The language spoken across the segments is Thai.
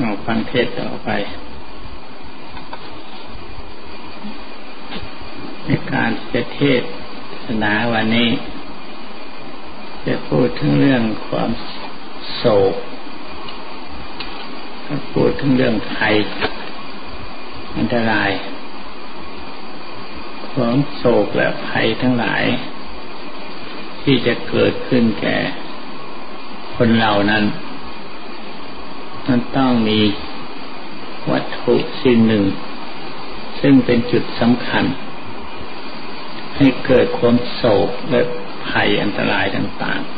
เอาฟังเทศต่อไป ในการจะเทศนาวันนี้ จะพูดถึงเรื่องความโศกพูดถึงเรื่องภัยอันตรายของโศกและภัยทั้งหลาย ที่จะเกิดขึ้นแก่คนเหล่านั้น มันต้องมีวัตถุสิ่งหนึ่ง ซึ่งเป็นจุดสำคัญ ให้เกิดความโศกและภัยอันตรายต่างๆ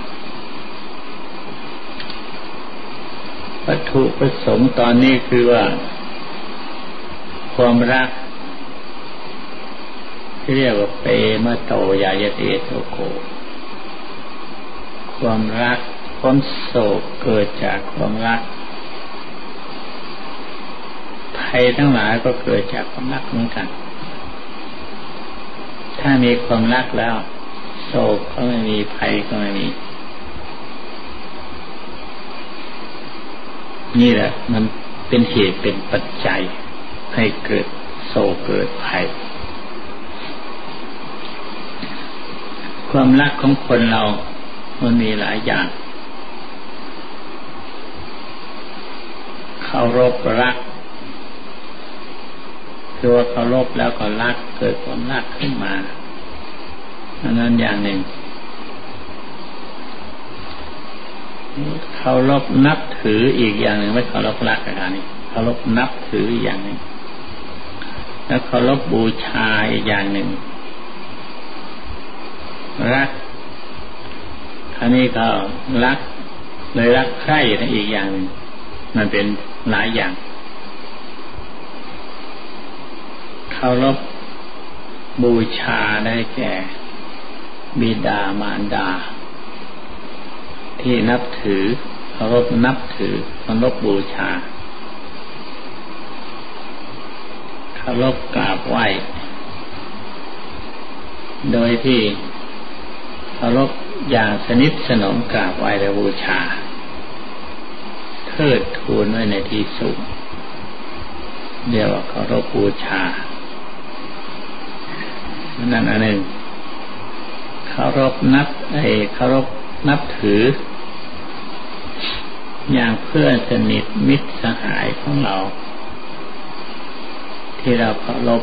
วัตถุประสงค์ตอนนี้คือว่า ความรัก ที่เรียกว่าเปมาโตยายเตโตโก ความรักความโศกเกิดจากความรัก ภัยทั้งหลายก็เกิดจากความรักเหมือนกัน ถ้ามีความรักแล้ว โศกก็ไม่มีภัยก็ไม่มี นี่แหละ มันเป็นเหตุเป็นปัจจัย ให้เกิดโศกเกิดภัย ความรักของคนเรา มันมีหลายอย่างเคารพรัก คือว่าเคารพแล้วก็รักเกิดความรักขึ้นมาอันนั้นอย่างหนึ่งเคารพนับถืออีกอย่างหนึ่งไม่เคารพรักอะไรนี่เคารพนับถืออีกอย่างหนึ่ง แล้วเคารพบูชาอีกอย่างหนึ่ง รักอันนี้ก็รักเลยรักใคร่อีกอย่างหนึ่งมันเป็นหลายอย่าง เคารพบูชาได้แก่ บิดามารดา ที่นับถือเคารพนับถือเคารพบูชาเคารพกราบไหว้ โดยที่เคารพอย่างสนิทสนมกราบไหว้และบูชาเทิดทูนไว้ในที่สูงเรียกว่าเคารพบูชา นั่นอันหนึ่งเคารพนับไอ้เคารพนับถือ อย่างเพื่อนสนิทมิตรสหายของเรา ที่เราเคารพ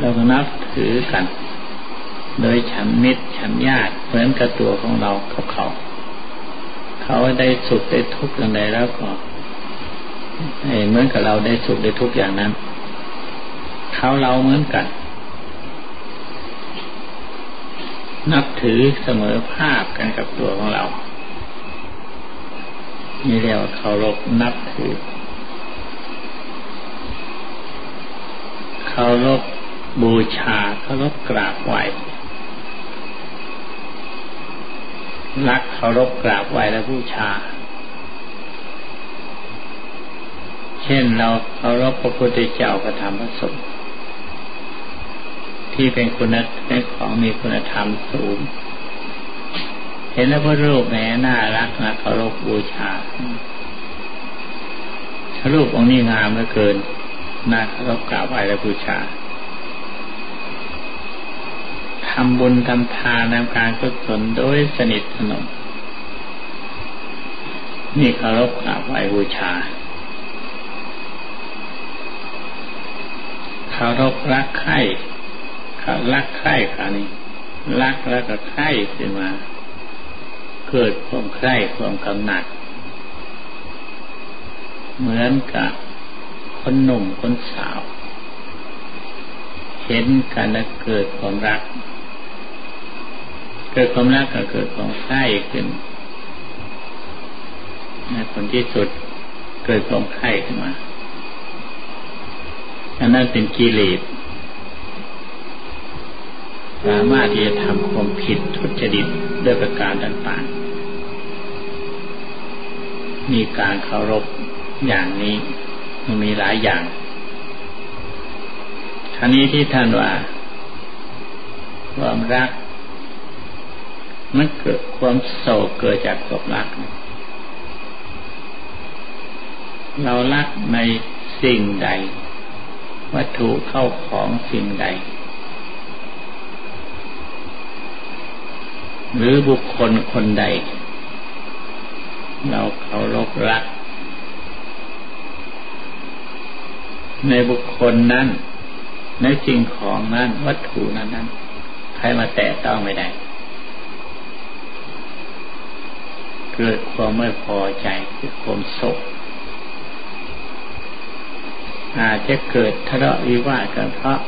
เราก็นับถือกัน โดยฉันมิตรฉันญาติเหมือนกับตัวของเรากับเขา เขาได้สุขได้ทุกข์อย่างใดแล้วก็เหมือนกับเราได้สุขได้ทุกข์อย่างนั้นเขาเราเหมือนกัน นับถือเสมอภาพกันกับตัวของเรานี่เรียกว่าเคารพนับถือ เคารพบูชาเคารพกราบไหวรักเคารพกราบไหวและบูชา เช่นเราเคารพพระพุทธเจ้าพระธรรมพระสงฆ์ ที่เป็นคุณเป็นของมีคุณธรรมสูง เห็นแล้วพระรูปแหมน่ารักนะเคารพบูชารูปองค์นี้งามเหลือเกินน่าเคารพกราบไหวและบูชาทำบุญทำทานทำการกุศลโดยสนิทสนมนี่เคารพกราบไหว้บูชาเคารพรักใคร่ รักใคร่ค่ะนี่รักแล้วก็ใคร่ขึ้นมา เกิดความใคร่ความกำหนัด เหมือนกับคนหนุ่มคนสาว เห็นกันแล้วเกิดความรัก เกิดความรักก็เกิดความใคร่ขึ้นในผลที่สุดเกิดความใคร่ขึ้นมาอันนั้นเป็นกิเลส สามารถที่จะทำความผิดทุจริตด้วยประการต่างๆ มีการเคารพอย่างนี้มันมีหลายอย่างท่านี้ที่ท่านว่าความรัก มันเกิดความโศกเกิดจากความรัก เรารักในสิ่งใด วัตถุเข้าของสิ่งใด หรือบุคคลคนใด เราเคารพรัก ในบุคคลนั้น ในสิ่งของนั้นวัตถุนั้นนั้นใครมาแตะต้องไม่ได้ เกิดความไม่พอใจเกิดความโศกอาจจะเกิดทะเลาะวิวาทกันเพราะ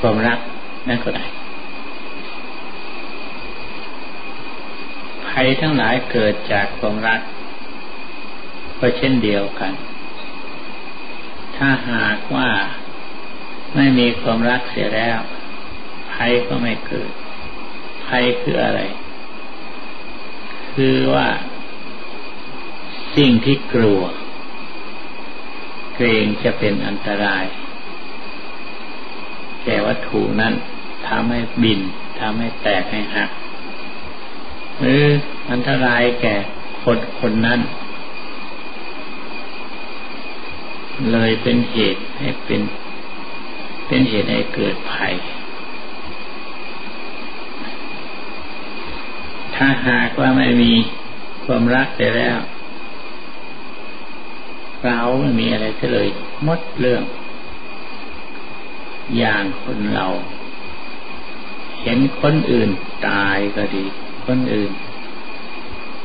ความรักนั่นก็ได้ ภัยทั้งหลายเกิดจากความรักก็เช่นเดียวกัน ถ้าหากว่าไม่มีความรักเสียแล้ว ภัยก็ไม่เกิด ภัยคืออะไร คือว่าสิ่งที่กลัว เกรงจะเป็นอันตราย แก่วัตถุนั้นทำให้บินทำให้แตกให้หัก หรืออันตรายแก่คนคนนั้น เลยเป็นเหตุให้เป็น เป็นเหตุให้เกิดภัย ถ้าหากว่าไม่มีความรักไปแล้วเราไม่มีอะไรเลยมดเรื่อง อย่างคนเรา เห็นคนอื่นตายก็ดี คนอื่น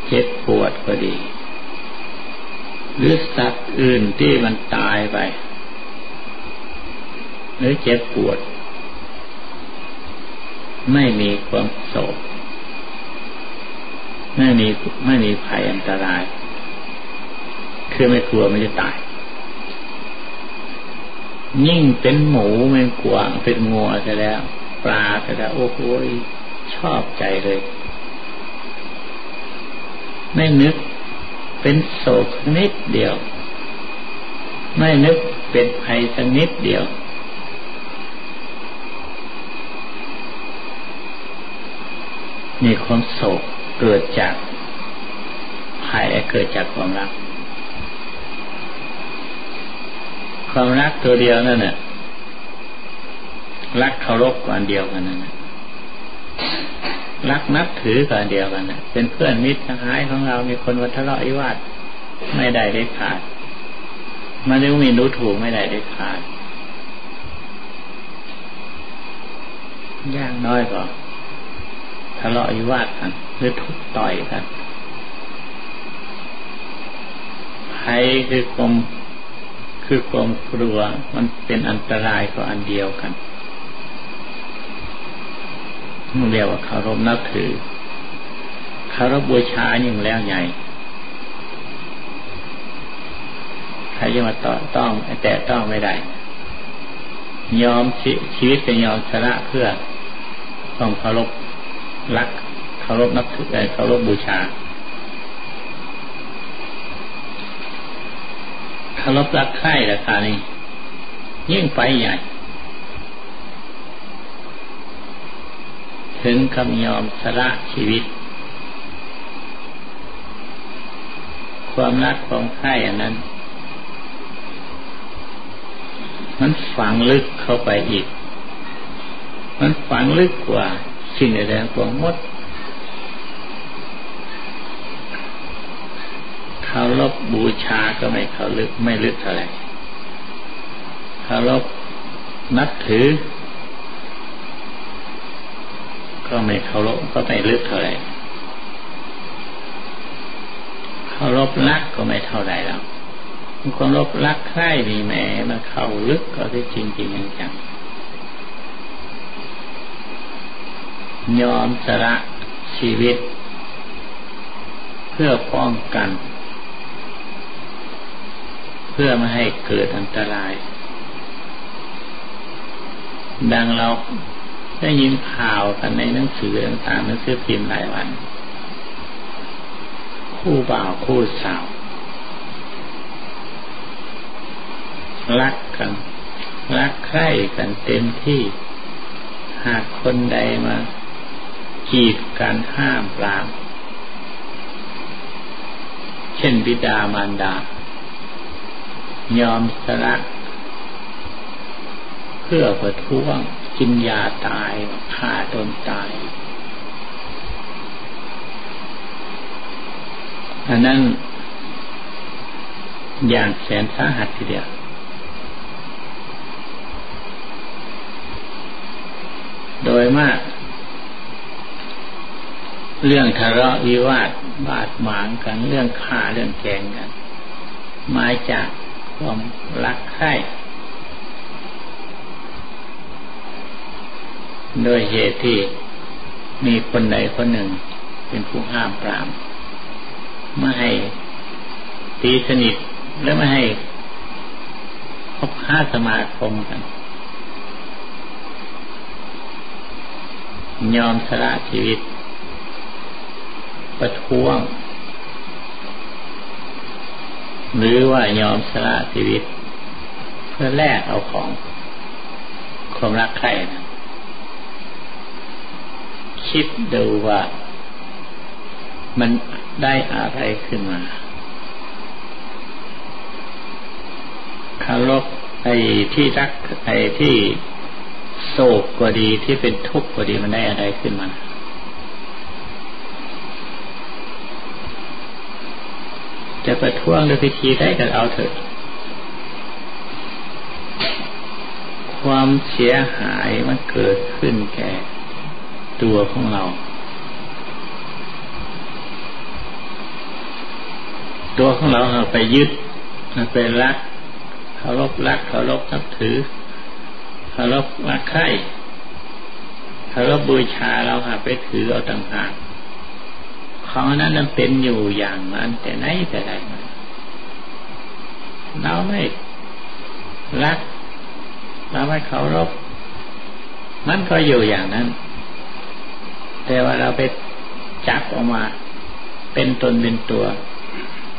เจ็บปวดก็ดี หรือสัตว์อื่นที่มันตายไป หรือเจ็บปวด ไม่มีความโศกไม่มีไม่มีภัยอันตราย คือไม่กลัวไมันจะตาย ยิ่งเป็นหมูเป็นกวางเป็นงัวจะแล้ว ปลาจะแล้วโอ้โหชอบใจเลย ไม่นึกเป็นโศกนิดเดียว ไม่นึกเป็นภัยสักนิดเดียวมีความโศกเกิดจากภัยเกิดจากความรัก ความรักตัวเดียวนั่นน่ะรักเคารพกอนเดียวกันนั่น รักนับถือกันเดียวกันนะเป็นเพื่อนมิตรสหายของเรามีคนวัทะเลาะอิวาทไม่ได้ได้ขาดมันยังมีรู้ถูกไม่ได้ได้ขาดยากน้อยกว่าทะเลาะอิวาทกันหรือทุบต่อยกันใครคือคมคือความกลัวมันเป็นอันตรายก็อันเดียวกัน เรียกว่าคารพนับถือคารพบูชายิ่งแล้วใหญ่ใครจะมาต่อต้องแต่ต้องไม่ได้ ยอมชีวิตจะยอมชนะเพื่อต้องเคารพรักเคารพนับถือเคารพบูชาคารพรักใคร่ราคานี้ยิ่งไปใหญ่ ถึงคำยอมสละชีวิต ความรักความใคร่อันนั้น มันฝังลึกเข้าไปอีก มันฝังลึกกว่าสิ่งใดๆของมดเคารพบูชาก็ไม่เขาลึกไม่ลึกเท่าไหร่เคารพนับถือ ก็ไม่เคารพก็ไม่ลึกเท่าไหร่เคารพรักก็ไม่เท่าไหร่แล้วคารบรักใคร่มีแหมมันเข้าลึกก็ได้จริงจริงจังยอมสละชีวิต เพื่อป้องกัน เพื่อไม่ให้เกิดอันตราย ดังเรา ได้ยินข่าวกันในหนังสือต่างๆหนังสือพิมพ์หลายวัน คู่บ่าวคู่สาวรักกันรักใคร่กันเต็มที่ หากคนใดมากีดการห้ามปรามเช่นบิดามารดา ยอมสละเพื่อประท้วง กินยาตายฆ่าตนตายอันนั้นอย่างแสนสาหัสทีเดียว โดยมาก เรื่องทะเลาะวิวาทบาดหมางกันเรื่องฆ่าเรื่องแกงกัน มาจากความรักใคร่ โดยเหตุที่มีคนใดคนหนึ่ง เป็นผู้ห้ามปรามไม่ให้ตีสนิทและไม่ให้พบค้าสมาคมกัน ยอมสละชีวิต ประท้วง หรือว่ายอมสละชีวิต เพื่อแลกเอาของความรักใครนะ คิดดูว่ามันได้อะไรขึ้นมาคารพไอ้ที่รักไอ้ที่โศกก็ดีที่เป็นทุกข์ก็ดีมันได้อะไรขึ้นมา จะประท้วงด้วยพิธีได้ก็เอาเถอะ ความเสียหายมันเกิดขึ้นแก่ ตัวของเรา ตัวของเราเราไปยึดเราไปรักเคารพรักเคารพนับถือเคารพรักใคร่เคารพบูชาเราหาไปถือเอาต่างหากของนั้นมันเป็นอยู่อย่างนั้นแต่ไหนแต่ใดเราไม่รักเราไม่เคารพมันก็อยู่อย่างนั้น แต่ว่าเราไปจับออกมา เป็นตนเป็นตัว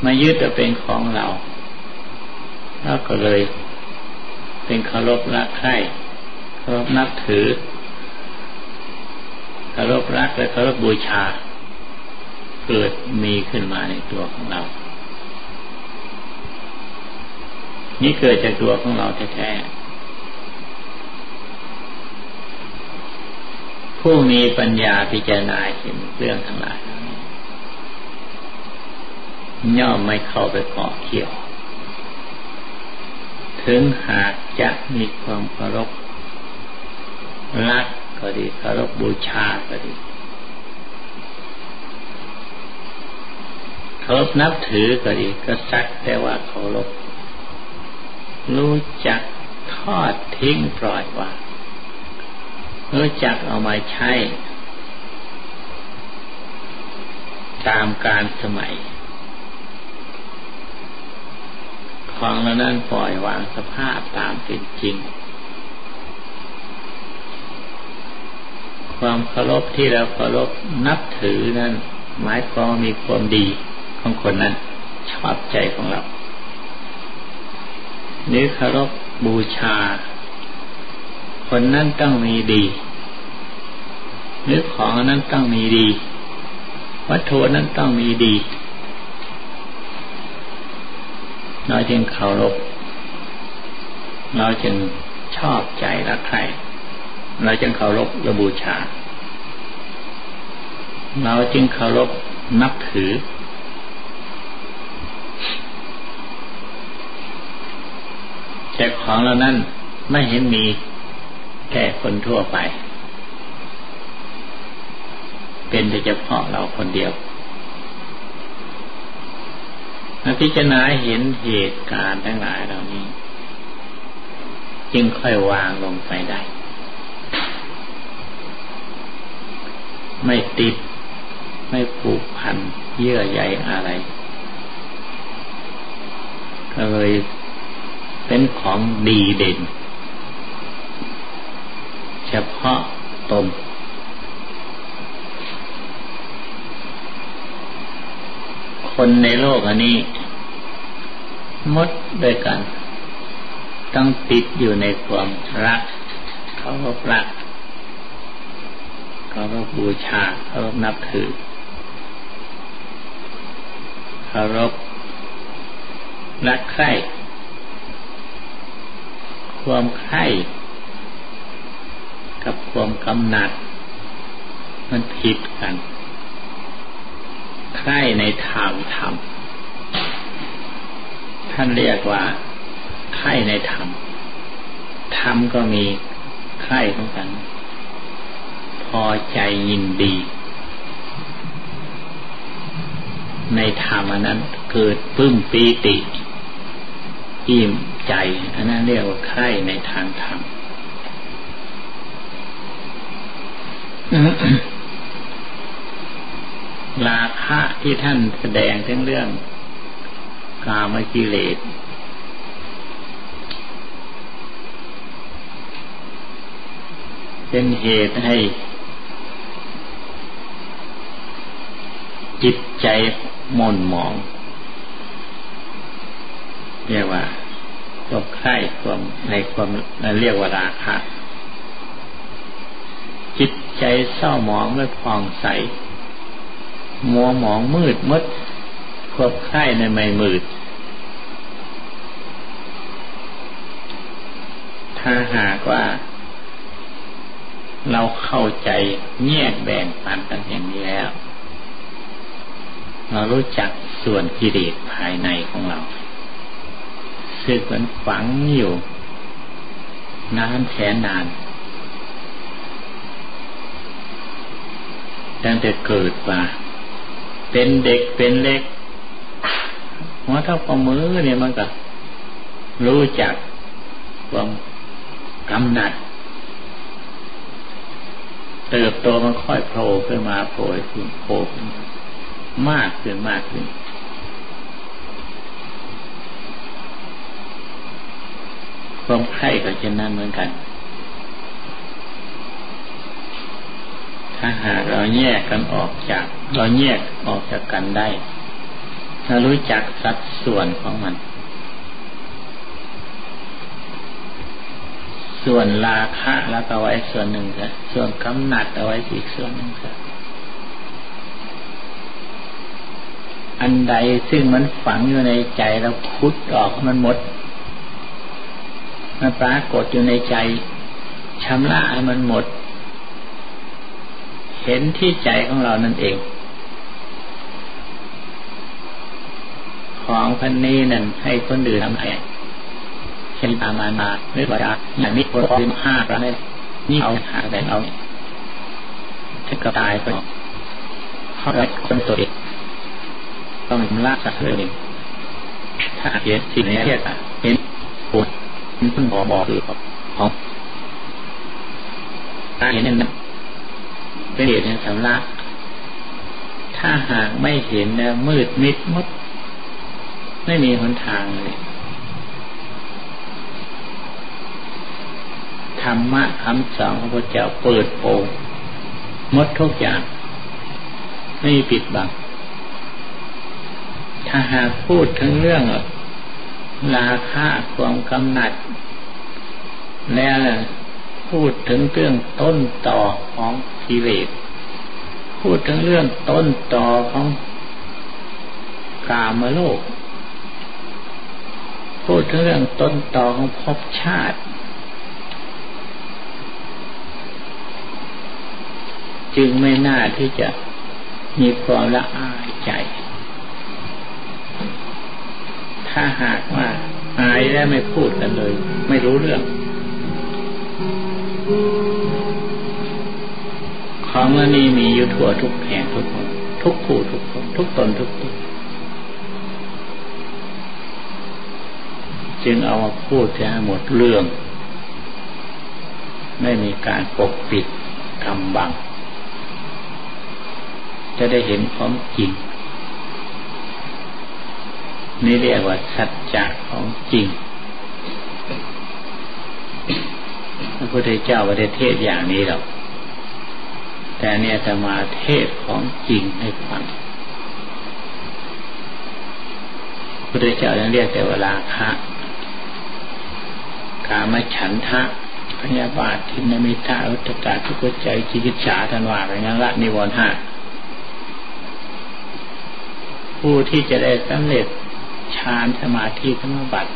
มายึดว่าเป็นของเราเราก็เลยเป็นเคารพรักใคร่เคารพนับถือเคารพรักและเคารพบูชา เกิดมีขึ้นมาในตัวของเรา นี่เกิดจากตัวของเราแท้ๆ ผู้มีปัญญาพิจารณาเห็นเรื่องทั้งหลายย่อมไม่เข้าไปเกาะเกี่ยว ถึงหากจะมีความเคารพรักก็ดีเคารพบูชาก็ดีเคารพนับถือก็ดีก็สักแต่ว่าเคารพรู้จักทอดทิ้งปล่อยวาง รู้จักเอามาใช้ ตามการสมัย ของเรานั้นปล่อยวางสภาพตามเป็นจริง ความเคารพที่เราเคารพนับถือนั้น หมายความมีความดีของคนนั้น ชอบใจของเราหรือเคารพบูชา คนนั้นต้องมีดีหรือของนั้นต้องมีดี วัตถุนั้นต้องมีดีเราจึงเคารพเราจึงชอบใจรักใครเราจึงเคารพระบูชา เราจึงเคารพนับถือ แต่ของเรานั้นไม่เห็นมี แก่คนทั่วไป เป็นแต่เฉพาะเราคนเดียวมาพิจารณาเห็นเหตุการณ์ทั้งหลายเหล่านี้ จึงค่อยวางลงไปได้ ไม่ติดไม่ผูกพันเยื่อใยอะไร ก็เลยเป็นของดีเด่น เฉพาะตน คนในโลกอันนี้ มดด้วยกัน ต้องติดอยู่ในความรักเคารพรักเคารพบูชาเคารพนับถือเคารพรักใคร่ความใคร่ กับความกำหนัด มันผิดกันใครในทางธรรมท่านเรียกว่าใครในธรรมธรรมก็มีใคร่ของกัน พอใจยินดี ในธรรมอันนั้นเกิดปึ้มปีติอิ่มใจ อันนั้นเรียกว่าใครในทางธรรม ราคะที่ท่านแสดงทั้งเรื่องกามกิเลสเป็นเหตุให้ จิตใจหม่นหมอง เรียกว่าความใคร่ความในความเรียกว่าราคะ ใจเศร้าหมองไม่ผ่องใส มัวหมองมืดมดควบค่ายในไม่มืด ถ้าหากว่า เราเข้าใจแยกแบ่งปันกันอย่างนี้แล้ว เรารู้จักส่วนกิเลสภายในของเราซึ่งมันฝังอยู่นานแสนนาน ตั้งแต่เกิดมา เป็นเด็กเป็นเล็กหัวเท่ากับมือเนี่ยมันก็ รู้จักความกำหนัด เติบโตมันค่อยโผล่ขึ้นมาโผล่ขึ้นโผล่มากขึ้นมากขึ้นความไข่ก็เช่นนั้นเหมือนกัน ถ้าหากเราแยกกันออกจาก เราแยกออกจากกันได้เรารู้จักสัดส่วนของมัน ส่วนราคะแล้วก็ไว้ส่วนหนึ่งก็ส่วนกำหนัดเอาไว้อีกส่วนหนึ่งก็อันใดซึ่งมันฝังอยู่ในใจเราคุดออกมันหมด มันปรากฏอยู่ในใจชำระมันหมด ห็นที่ใจของเรานั่นเอง ของพันนี้นั่นให้คนอื่นทำไงเช่นอามานาหรือว่าอย่างนี้คนอื่นห้าประเภทนี่เอาหาแต่เอาถ้าก็ตายไปเขาไว้คนตัวเองต้องละสักเรื่องถ้าเห็นสิ่งนี้เรียกเห็นปวดเห็นคุณหมอบอกคือของถ้าเห็นนั่น เป็นเหตุแห่งสำลัก ถ้าหากไม่เห็นแล้วมืดมิดมด ไม่มีหนทางเลย ธรรมะคำสอนของพระเจ้าเปิดโปงมดทุกอย่าง ไม่ปิดบัง ถ้าหากพูดถึงเรื่องราคาความกำหนัด แล้ว พูดถึงเรื่องต้นต่อของกิเลสพูดถึงเรื่องต้นต่อของกามโลก พูดถึงเรื่องต้นต่อของภพชาติ จึงไม่น่าที่จะมีความละอายใจ ถ้าหากว่าอายแล้วไม่พูดกันเลย ไม่รู้เรื่อง ของอันนี้มีอยู่ทั่วทุกแห่งทุกคนทุกผู้ทุกคนทุกตนทุกตนจึงเอามาพูดจะหมดเรื่อง ไม่มีการปกปิดกำบัง จะได้เห็นของจริง นี่เรียกว่าสัจจะของจริงพระพุทธเจ้าประเทศอย่างนี้หรอก แต่เนี่ยจะมาเทศของจริงให้ฟังพุทธเจ้ายังเรียกแต่เวลาคะกามฉันทะพยาบาททินมิตาอุตตาทุกข์ใจจิกิจฉาทันว่าไรนั้นละนิวรณ์ห้าผู้ที่จะได้สำเร็จฌานสมาธิสมบัติ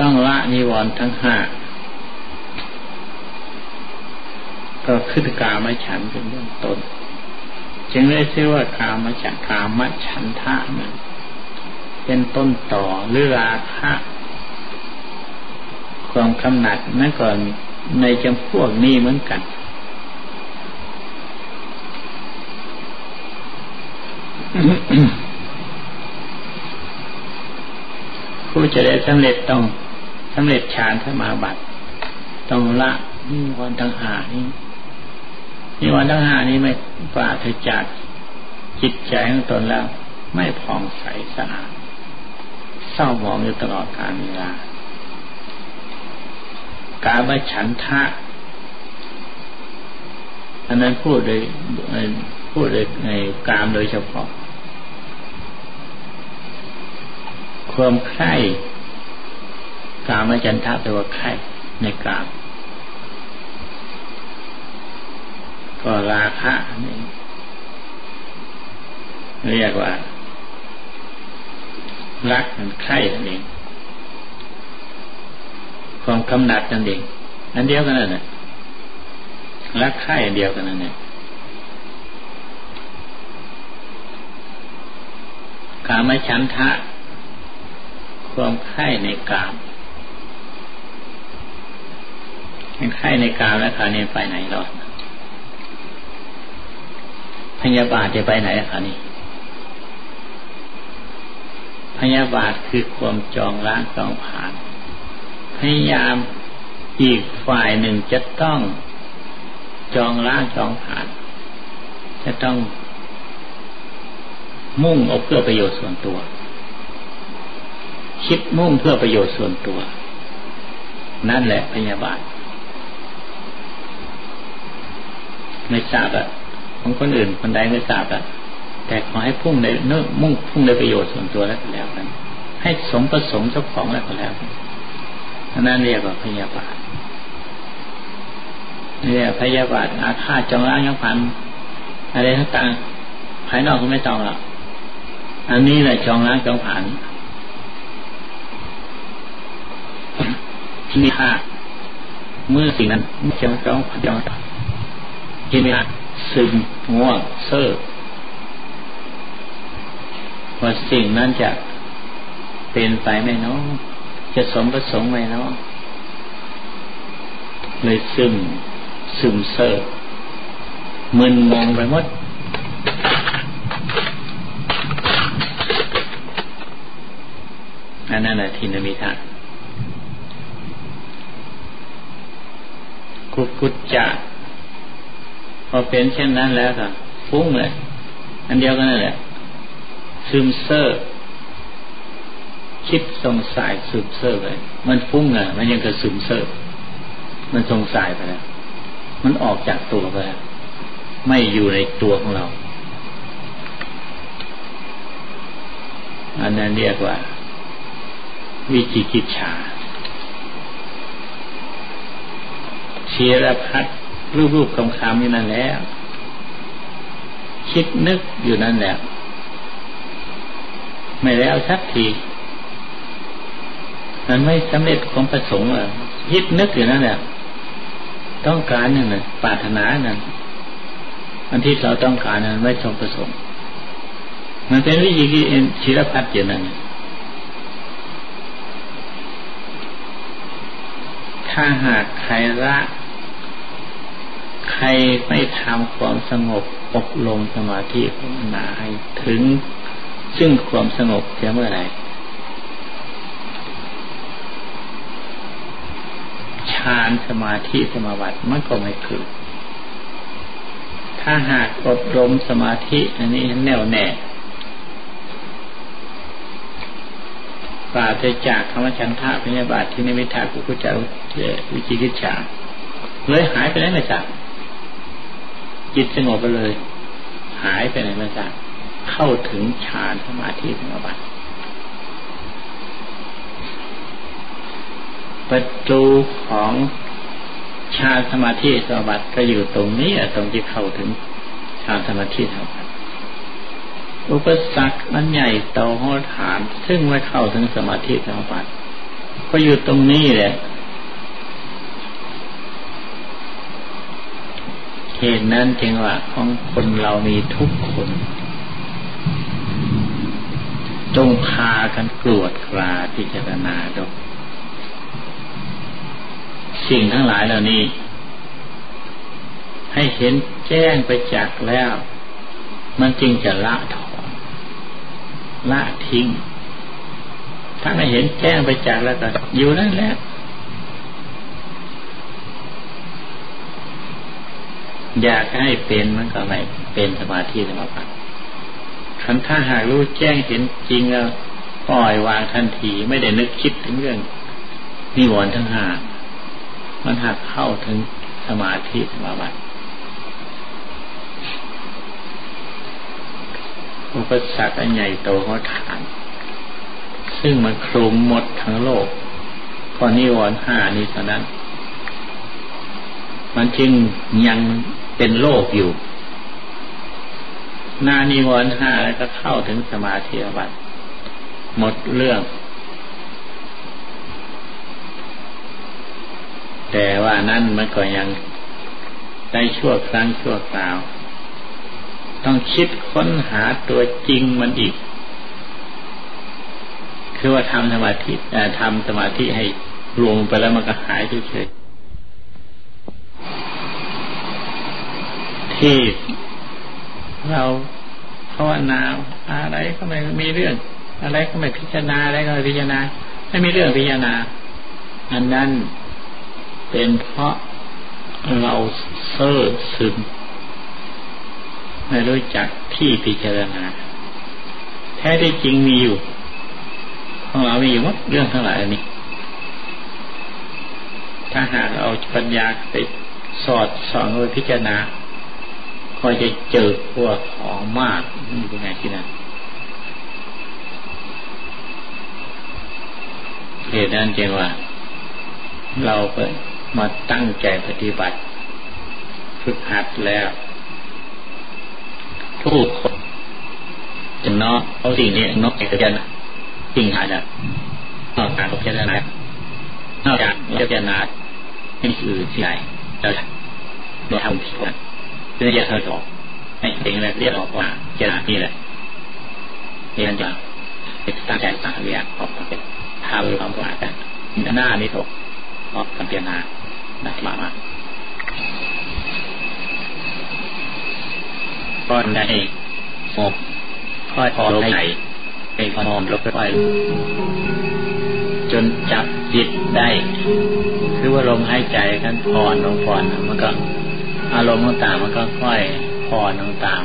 ต้องละนิวรณ์ทั้งห้า ก็ขึ้นกามฉันเป็นเบื้องต้นจึงได้ชื่อว่ากามฉันกามฉันทะนั้นเป็นต้นต่อหรือราคะความกำหนัดนั่นก่อนในจำพวกนี้เหมือนกัน ผู้จะได้สำเร็จต้องสำเร็จฌานสมาบัติต้องละนิวรณ์ทั้งหานี้ นิวรณ์ทั้งหานี้ไม่ปราศจากจิตใจของตนแล้ว ไม่ผ่องใสสะอาดเศร้าหมองอยู่ตลอดกาลเวลาการมาฉันทะอันนั้นพูดโดยพูดโดยในกามโดยเฉพาะ ความใคร่กามจันทะแปลว่าใคร่ในกาม ก็ราคะนี่เรียกว่า รักมันใคร่นั่นเองความกำหนัดนั่นเองอันเดียวกันนั่นแหละรักใคร่เดียวกันนั่นเองกามฉันทะ ความใคร่ในกามใคร่ในกามแล้วคราวนี้ไปไหนรอด พยาบาทจะไปไหนคะนี่พยาบาทคือความจองล้างจองผ่าน พยายามอีกฝ่ายหนึ่งจะต้องจองล้างจองผ่าน จะต้องมุ่งเอาเพื่อประโยชน์ส่วนตัว คิดมุ่งเพื่อประโยชน์ส่วนตัว นั่นแหละพยาบาท ไม่ทราบอะ ของคนอื่นคนใดไม่ทราบอะแต่ขอให้พุ่งในเนื้อมุ่งพุ่งในประโยชน์ส่วนตัวแล้วก็แล้วกันให้สมประสงค์เจ้าของแล้วก็แล้วนั่นเรียกว่าพยาบาทเรียกพยาบาทอาฆาตจองล้างยังพันอะไรต่างภายนอกก็ไม่ต้องหรอกอันนี้แหละจองล้างจองผ่านที่นี่ค่ะเมื่อสิ่งนั้นจองจองจองที่นี่ ซึมง่วงเซ่อว่าสิ่งนั้นจะเป็นไปไหมเนาะจะสมประสงค์ไหมเนาะเลยซึมซึมเซ่อมึนมองไปหมดอันนั้นแหละทินมิทะกุกุจจะ อเป็นเช่นนั้นแล้วก็ฟุ้งเลยอันเดียวกันนั่นแหละซึมเซอร์คิดสงสัยซึมเซอร์ไปมันฟุ้งไงมันยังกระซึมเซอร์มันสงสัยไปแล้วมันออกจากตัวไปแล้วไม่อยู่ในตัวของเรา อันนั้นเรียกว่า วิจิกิจฉาเชียรพัด รูปรูปคำคำอยู่นั่นแล้ว คิดนึกอยู่นั่นแหละไม่แล้วสักทีมันไม่สำเร็จความประสงค์อะยิดนึกอยู่นั่นแหละต้องการนั่นน่ะปรารถนานั่นอันที่เราต้องการนั้นไม่สมประสงค์ มันเป็นวิธีที่ชิรพัฒน์อยู่นั่นถ้าหากใครละ ใครไม่ทำความสงบอบรมสมาธิภาวนาให้ถึง ซึ่งความสงบเสียเมื่อไหร่ฌานสมาธิสมาบัติมันก็ไม่เกิดถ้าหากอบรมสมาธิ อันนี้แน่วแน่ปราศจากคำฉันทะพยาบาทที่นิมิตากุกุจาวิจิกิจฉาเลยหายไปไหนไม่ทราบ จิตสงบไปเลย หายไปไหนไม่ทราบเข้าถึงฌานสมาธิสมาบัติประตูของฌานสมาธิสมาบัติก็อยู่ตรงนี้ตรงที่เข้าถึงฌานสมาธิสมาบัติอุปสรรคมันใหญ่โตโหฐาน ซึ่งไม่เข้าถึงสมาธิสมาบัติก็อยู่ตรงนี้แหละ เหตุนั้นจึงว่าของคนเรามีทุกคน จงพากันกรวดกราพิจารณาดูสิ่งทั้งหลายเหล่านี้ ให้เห็นแจ้งไปจากแล้ว มันจึงจะละถอนละทิ้ง ถ้าไม่เห็นแจ้งไปจากแล้วก็อยู่นั่นแหละ อยากให้เป็นมันก็ไม่เป็นสมาธิสมาบัติขันถ้าหากรู้แจ้งเห็นจริงแล้วปล่อยวางทันทีไม่ได้นึกคิดถึงเรื่องนิวรณ์ทั้งห้ามันหักเข้าถึงสมาธิสมาบัติอุปสรรคอันใหญ่โตเขาถามซึ่งมันคลุมหมดทั้งโลกพอนิวรณ์ห้านี้เท่านั้น มันจึงยัง เป็นโลกอยู่ นานิวรณ์ห้าแล้วก็เข้าถึงสมาธิวัฏหมดเรื่อง แต่ว่านั่นมันก็ยังได้ชั่วครั้งชั่วคราว ต้องคิดค้นหาตัวจริงมันอีก คือว่าทำสมาธิทำสมาธิให้รวมไปแล้วมันก็หายเฉย ที่เราภาวนาอะไรก็ไม่มีเรื่อง อะไรก็ไม่พิจารณาอะไรก็ไม่พิจารณาไม่มีเรื่องพิจารณา อันนั้นเป็นเพราะเราเซ่อซึมไม่รู้จักที่พิจารณา แท้ที่จริงมีอยู่ของเรามีอยู่หมดเรื่องทั้งหลายนี้ ถ้าหากเอาปัญญาไปสอดส่องโดยพิจารณา ก็จะเจอพวกของมากนี่เป็นไงที่นั่นเหตุนั้นจึงว่า เราเปิดมาตั้งใจปฏิบัติ ฝึกหัดแล้ว ทุกคนจะนอกเอาสิ่งนี้นอกจากจะสิ่งหายนะนอกจากพิจารณานอกจากพิจารณาไม่คือที่ไหนเราเราทำผิดกัน เพื่อจะเธอออกให้เองเลยเรียกออกว่าเจนานี่แหละนี่นั่นจะตั้งใจสั่งเรียกออกมาเป็นทาความหวากันหน้านี้ถกออกกันเปียนาได้มามาก้อนได้หกค่อยพอให้เป็นพอมลบค่อยจนจับจิตได้ คือว่าลมหายใจกันผ่อนลงผ่อนมันก็ อารมณ์ต่างมันก็ค่อยพอต่าง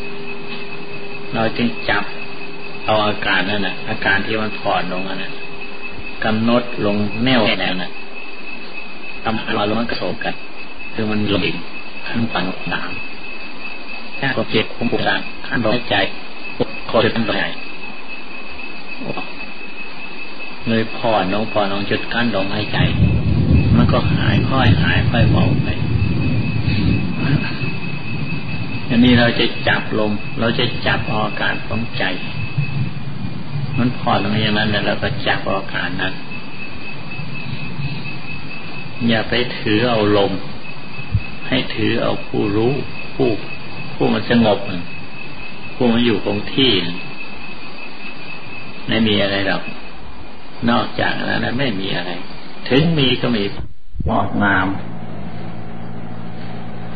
ๆเราจึงจับเอาอาการนั่นนะอาการที่มันผ่อนลงนั่นกำหนดลงแน่วแนวน่ะทำให้เราลงมันกระโสกัน คือมันลงขั้นฝันหนามถ้าก็เจ็บคุมปุการขั้นลมใจก็จะเป็นไรเลยผ่อนลงผ่อนลงจุดกั้นลมหายใจ มันก็หายค่อยหายค่อยเบาไป อันนี้เราจะจับลม เราจะจับอาการของใจ มันพอตรงอย่างนั้นแล้วเราก็จับอาการนั้น อย่าไปถือเอาลม ให้ถือเอาผู้รู้ผู้ผู้มันสงบผู้มันอยู่คงที่ไม่มีอะไรหรอกนอกจากนั้นไม่มีอะไร ถึงมีก็มีงอกงาม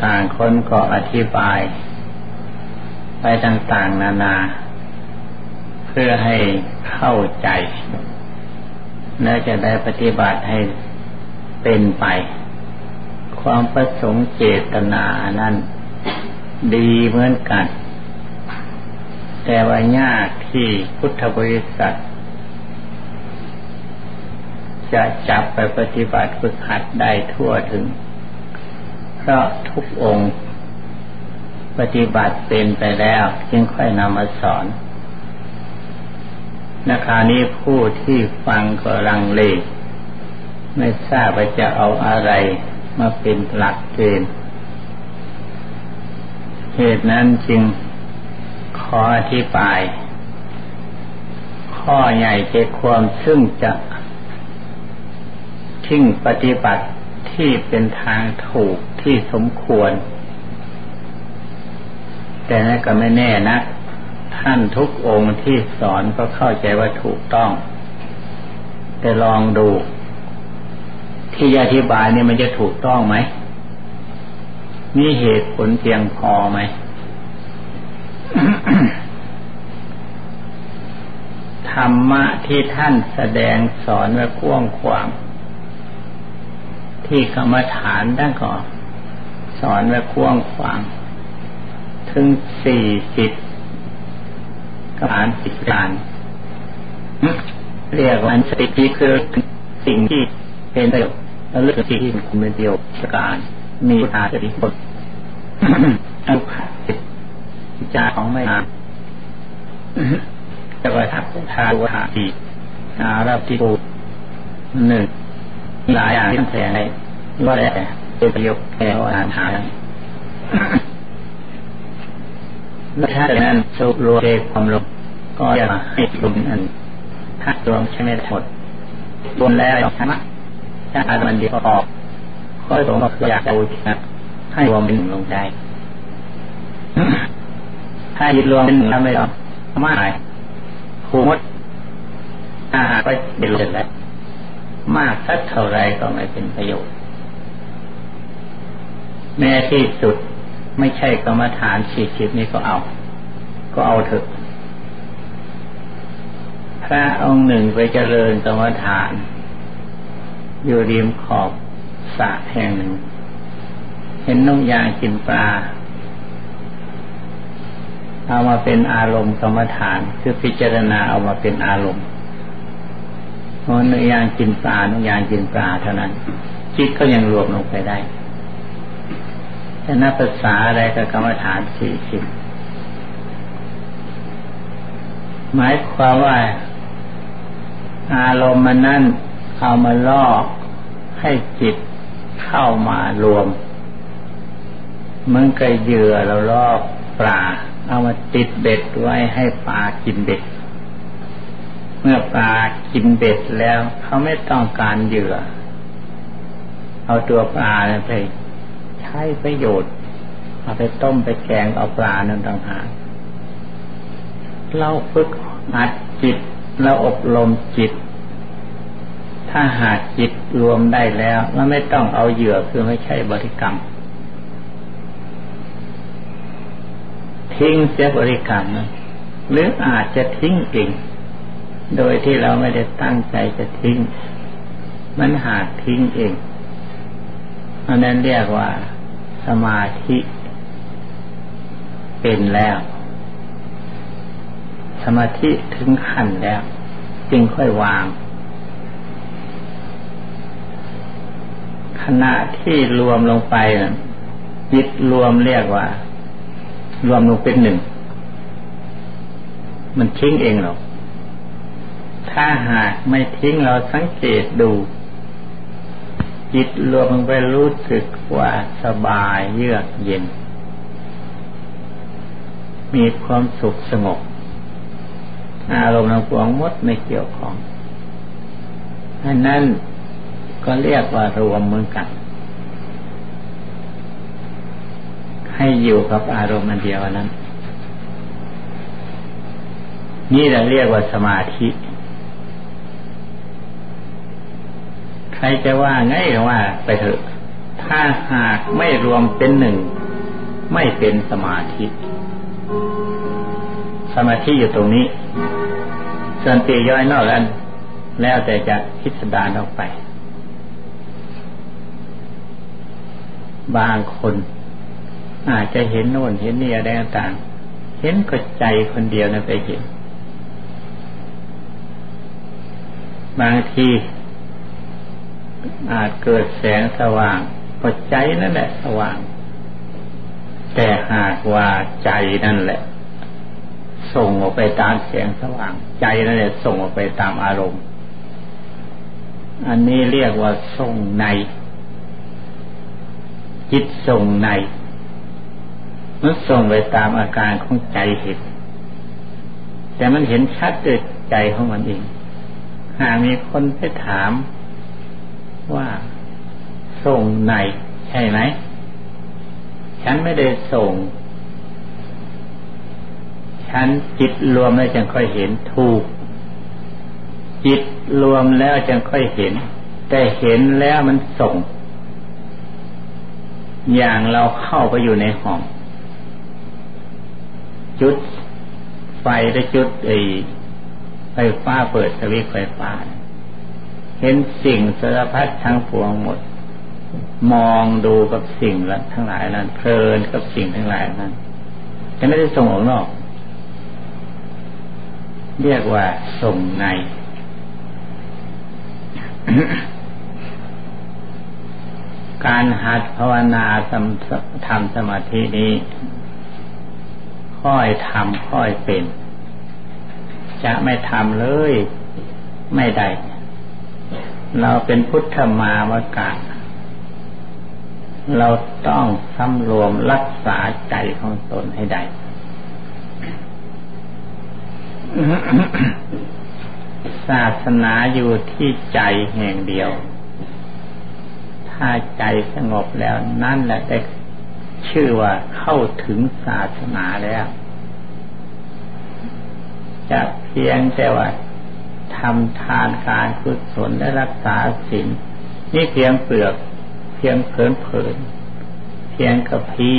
ต่างคนก็อธิบาย ไปต่างๆ นานา เพื่อให้เข้าใจและจะได้ปฏิบัติให้เป็นไป ความประสงค์เจตนานั้นดีเหมือนกัน แต่ว่ายากที่พุทธบริษัท จะจับไปปฏิบัติฝึกหัดได้ทั่วถึง พระทุกองค์ ปฏิบัติเป็นไปแล้ว จึงค่อยนำมาสอนนาคานี้ผู้ที่ฟังก็ลังเล ไม่ทราบว่าจะเอาอะไรมาเป็นหลักเกณฑ์เหตุนั้นจึงขออธิบาย ข้อใหญ่ใจความซึ่งจะทิ้งปฏิบัติที่เป็นทางถูก ที่สมควร แต่นั่นก็ไม่แน่นะ ท่านทุกองค์ที่สอนก็เข้าใจว่าถูกต้อง แต่ลองดู ที่อธิบายนี่มันจะถูกต้องไหมมีเหตุผลเพียงพอไหม ธรรมะที่ท่านแสดงสอนไว้กว้างขวางที่กรรมฐานด้านก่อ สอนไว้กว้างขวาง ถึงสี่สิบกรรมฐานสิบการเรียกว่าสติปีคือสิ่งที่เป็นประโยชน์และเรื่องที่คุณเป็นประโยชน์การ มีตาสติผลอันจาของไม่นานจะไปทักทาวัฏอีอารับที่ปูหนึ่งหลายอย่างที่แสงในว่าแต่ เป็นประโยชน์แก่อ่านหาแล้วถ้าจากนั้นสุรวมเอกความลงก็จะให้รวมอันถ้ารวมใช่ไหมหมดรวมแล้วธรรมะถ้าอามันเดียวออกก็ผมก็อยากดูนะให้รวมเป็นหนึ่งลงใจถ้ายึดรวมเป็นหนึ่งแล้วไม่ยอกธรรมไม่คูมดอาหารก็เป็นเลยแล้วมากสักเท่าไรก็ไม่เป็นประโยชน์ แม้ที่สุดไม่ใช่กรรมฐานสี่สิบนี้ก็เอา ก็เอาเถอะพระองค์หนึ่งไปเจริญกรรมฐาน อยู่ริมขอบสระแห่งหนึ่ง เห็นนกยางกินปลาเอามาเป็นอารมณ์กรรมฐานคือพิจารณาเอามาเป็นอารมณ์เพราะนกยางกินปลานกยางกินปลาเท่านั้น จิตก็ยังรวมลงไปได้ แต่นักภาษาอะไรกับกรรมฐานสี่สิบหมายความว่า อารมณ์มันนั่นเอามาล่อให้จิตเข้ามารวมมันก็เหยื่อเราล่อปลาเอามาติดเบ็ดไว้ให้ปลากินเบ็ด เมื่อปลากินเบ็ดแล้ว เขาไม่ต้องการเหยื่อ เอาตัวปลาไป ใช้ประโยชน์ เอาไปต้มไปแกงเอาปลานั่นต่างหากเราฝึกหัดจิตเราอบรมจิต ถ้าหากจิตรวมได้แล้วเราไม่ต้องเอาเหยื่อคือไม่ใช่บริกรรม ทิ้งเสียบริกรรมนะหรืออาจจะทิ้งเองโดยที่เราไม่ได้ตั้งใจจะทิ้ง มันหากทิ้งเองอันนั้นเรียกว่า สมาธิเป็นแล้ว สมาธิถึงขั้นแล้ว จึงค่อยวาง ขณะที่รวมลงไปจิตรวมเรียกว่า รวมลงเป็นหนึ่ง มันทิ้งเองหรอกถ้าหากไม่ทิ้งเราสังเกตดู จิตรวมลงไปรู้สึกว่าสบายเยือกเย็น มีความสุขสงบ อารมณ์ของพวงมดไม่เกี่ยวของอันนั้นก็เรียกว่ารวมเหมือนกัน ให้อยู่กับอารมณ์อันเดียวนั้น นี่เราเรียกว่าสมาธิ ใค รจะว่าไงก็ว่าไปเถอะ ถ้าหากไม่รวมเป็นหนึ่ง ไม่เป็นสมาธิ สมาธิอยู่ตรงนี้ ส่วนตีย่อยนอกนั้นแล้วแต่จะคิดสดานออกไป บางคนอาจจะเห็นโน่นเห็นนี่อะไรต่างเห็นก็ใจคนเดียวนะไปเห็น บางที อาจเกิดแสงสว่างก็ใจนั่นแหละสว่าง แต่หากว่าใจนั่นแหละ ส่งออกไปตามแสงสว่าง ใจนั่นแหละส่งออกไปตามอารมณ์ อันนี้เรียกว่าส่งใน จิตส่งในมันส่งไปตามอาการของใจเห็นแต่มันเห็นชัดด้วยใจของมันเองหากมีคนไปถาม ว่าส่งในใช่ไหม ฉันไม่ได้ส่ง ฉันจิตรวมแล้วจึงค่อยเห็นถูก จิตรวมแล้วจึงค่อยเห็น แต่เห็นแล้วมันส่ง อย่างเราเข้าไปอยู่ในห้อง จุดไฟได้จุดไอไฟฟ้าเปิดสวิตไฟฟ้า เห็นสิ่งสารพัดทั้งปวงหมด มองดูกับสิ่งละทั้งหลายนั้นเพลินกับสิ่งทั้งหลายนั้นจะไม่ได้ส่งออกนอก เรียกว่าส่งในการหัดภาวนาทำสมาธินี้ ค่อยทำค่อยเป็น จะไม่ทำเลย ไม่ได้ เราเป็นพุทธมาวกาเราต้องสำรวมรักษาใจของตนให้ได้ ศาสนาอยู่ที่ใจแห่งเดียว ถ้าใจสงบแล้วนั่นแหละได้ชื่อว่าเข้าถึงศาสนาแล้วจะเพียงแต่ว่า ทำทานการกุศลและรักษาศีลนี่เพียงเปลือก เพียงเผินเผินเพียงกับพี่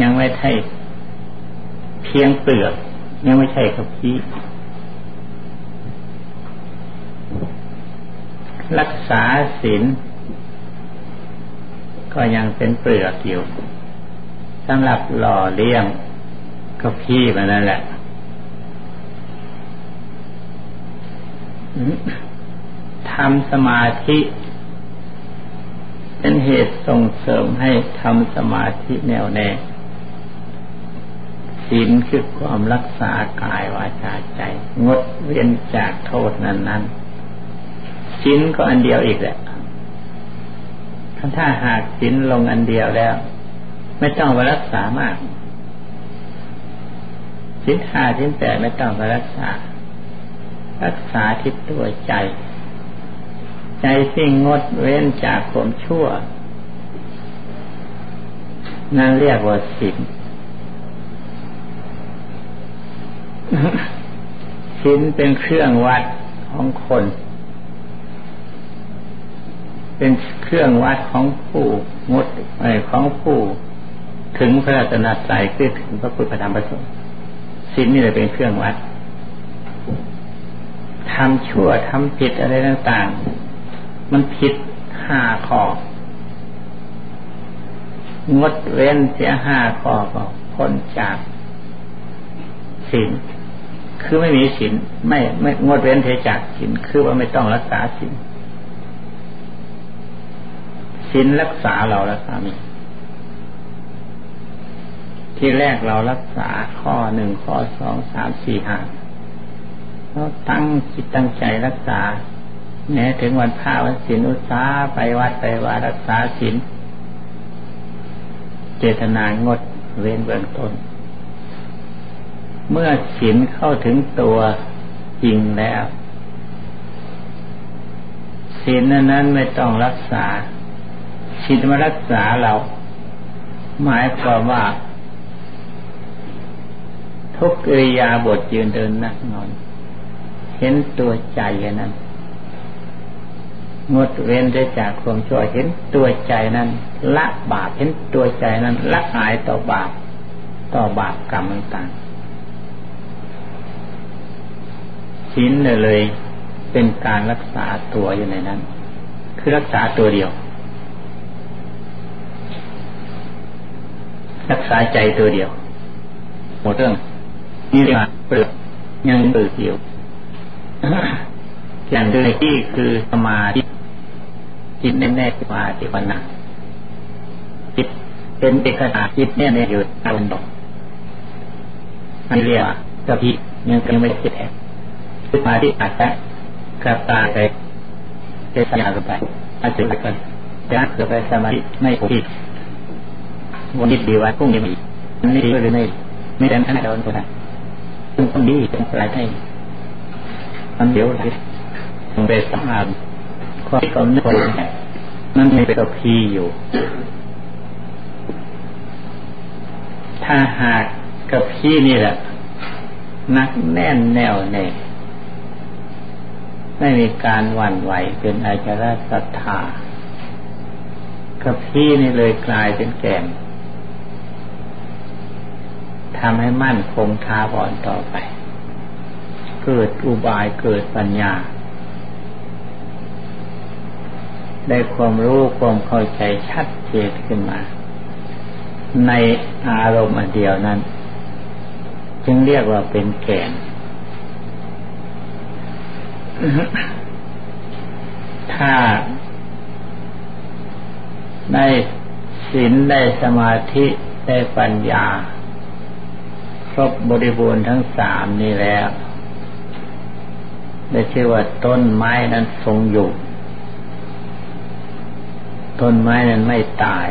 ยังไม่ใช่เพียงเปลือกยังไม่ใช่กับพี่รักษาศีลก็ยังเป็นเปลือกอยู่สำหรับหล่อเลี้ยงกับพี่มันนั่นแหละ ทำสมาธิ เป็นเหตุส่งเสริมให้ทำสมาธิแน่วแน่ศีลคือความรักษากายวาจาใจ งดเว้นจากโทษนั้นนั้นศีลก็อันเดียวอีกแหละถ้าหากศีลลงอันเดียวแล้ว ไม่ต้องไปรักษามากศีลห้าศีลแปดไม่ต้องไปรักษา รักษาที่ตัวใจ ใจสิ่งดเว้นจากความชั่ว นั่นเรียกว่าศีลศีลเป็นเครื่องวัดของคน เป็นเครื่องวัดของผู้งดไอของผู้ถึงพระรัตนตรัยคือถึงพระพุทธธรรมประสงค์ศีลนี่เลยเป็นเครื่องวัด ทำชั่วทำผิดอะไรต่างๆ มันผิดห้าข้องดเว้นเสียห้าข้อก็พ้นจากศีลคือไม่มีศีลไม่ไม่งดเว้นเสียจากศีลคือว่าไม่ต้องรักษาศีลศีลรักษาเรารักษามีที่แรกเรารักษาข้อหนึ่งข้อสองสามสี่ห้า เราตั้งจิตตั้งใจรักษาแม้ถึงวันพระวันศีลอุตสาไปวัดไปวารักษาศีลเจตนางดเว้นเบื้องต้น เมื่อศีลเข้าถึงตัวจริงแล้วศีลนั้นไม่ต้องรักษาศีลมารักษาเรา หมายความว่า ทุกกิริยาบทยืนเดินนั่งนอน เห็นตัวใจนั้น งดเว้นได้จากความชั่วเห็นตัวใจนั้น ละบาปเห็นตัวใจนั้น ละหายต่อบาปต่อบาปกรรมต่างๆศีลเลยเป็นการรักษาตัวอยู่ในนั้น คือรักษาตัวเดียว รักษาใจตัวเดียว หมดเรื่องนี่เรียกว่าเปลือกยังเปลือกเดียว อย่างเดิมที่คือสมาธิจิตแน่แน่สมาธิวันนาจิตเป็นเอกนาจิตแน่แน่อยู่ตามดอกอันเรียกสติยังยังไม่เสร็จสมาธิอาจจะกระตาไปเป็นสัญญาไปอาจจะไปกันจะเกิดไปสมาธิไม่ผิดวันนี้ดีว่าพรุ่งนี้ไมีอันนี้ดีหรือไม่ไม่ได้ขนาดโดนคนนั้นต้องดีต้องปลายให้ มันเดี๋ยวไปสัมผัสความกำเนิดนั่นมีเป็นกพีอยู่ ถ้าหากกับพี่นี่แหละนักแน่นแน่วแน่ไม่มีการหวั่นไหวเป็นอาจารศรัทธากับพี่นี่เลยกลายเป็นแก่นทำให้มั่นคงทาบอนต่อไป เกิดอุบายเกิดปัญญา ได้ความรู้ความเข้าใจชัดเจนขึ้นมา ในอารมณ์เดียวนั้น จึงเรียกว่าเป็นแก่นถ้าได้ศีลได้สมาธิได้ปัญญา ครบบริบูรณ์ทั้งสามนี้แล้ว ได้ชื่อว่าต้นไม้นั้นทรงอยู่ ต้นไม้นั้นไม่ตาย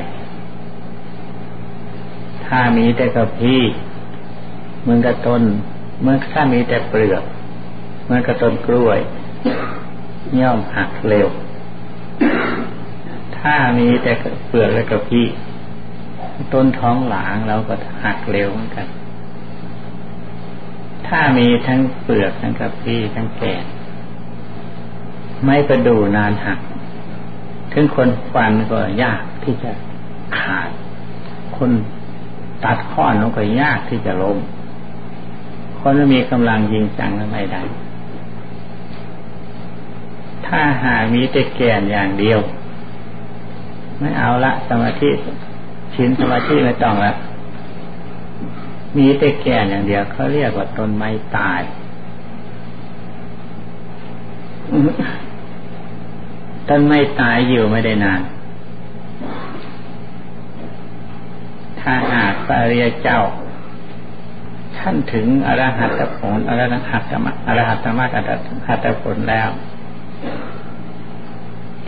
ถ้ามีแต่กระพี้มันก็ต้นเมื่อถ้ามีแต่เปลือกมันก็ต้นกล้วย ย่อมหักเร็ว ถ้ามีแต่เปลือกและกระพี้ต้นท้องหลางเราก็หักเร็วเหมือนกัน ถ้ามีทั้งเปลือกทั้งกระพี้ทั้งแก่ไม่ประดูนานหัก ถึงคนฟันก็ยากที่จะขาด คนตัดข้อนลงก็ยากที่จะล้ม คนไม่มีกำลังยิงจังไม่ได้ ถ้าหามีแต่แก่นอย่างเดียว ไม่เอาละสมาธิชินสมาธิไม่ต้องละ มีแต่แก่อย่างเดียวเขาเรียกว่าต้นไม้ตายต้นไม้ตายอยู่ไม่ได้นาน ถ้าหากพระเรียเจ้า ท่านถึงอรหัตผลอรหัตธรรมอรหัตธรรมอรหัตผลแล้ว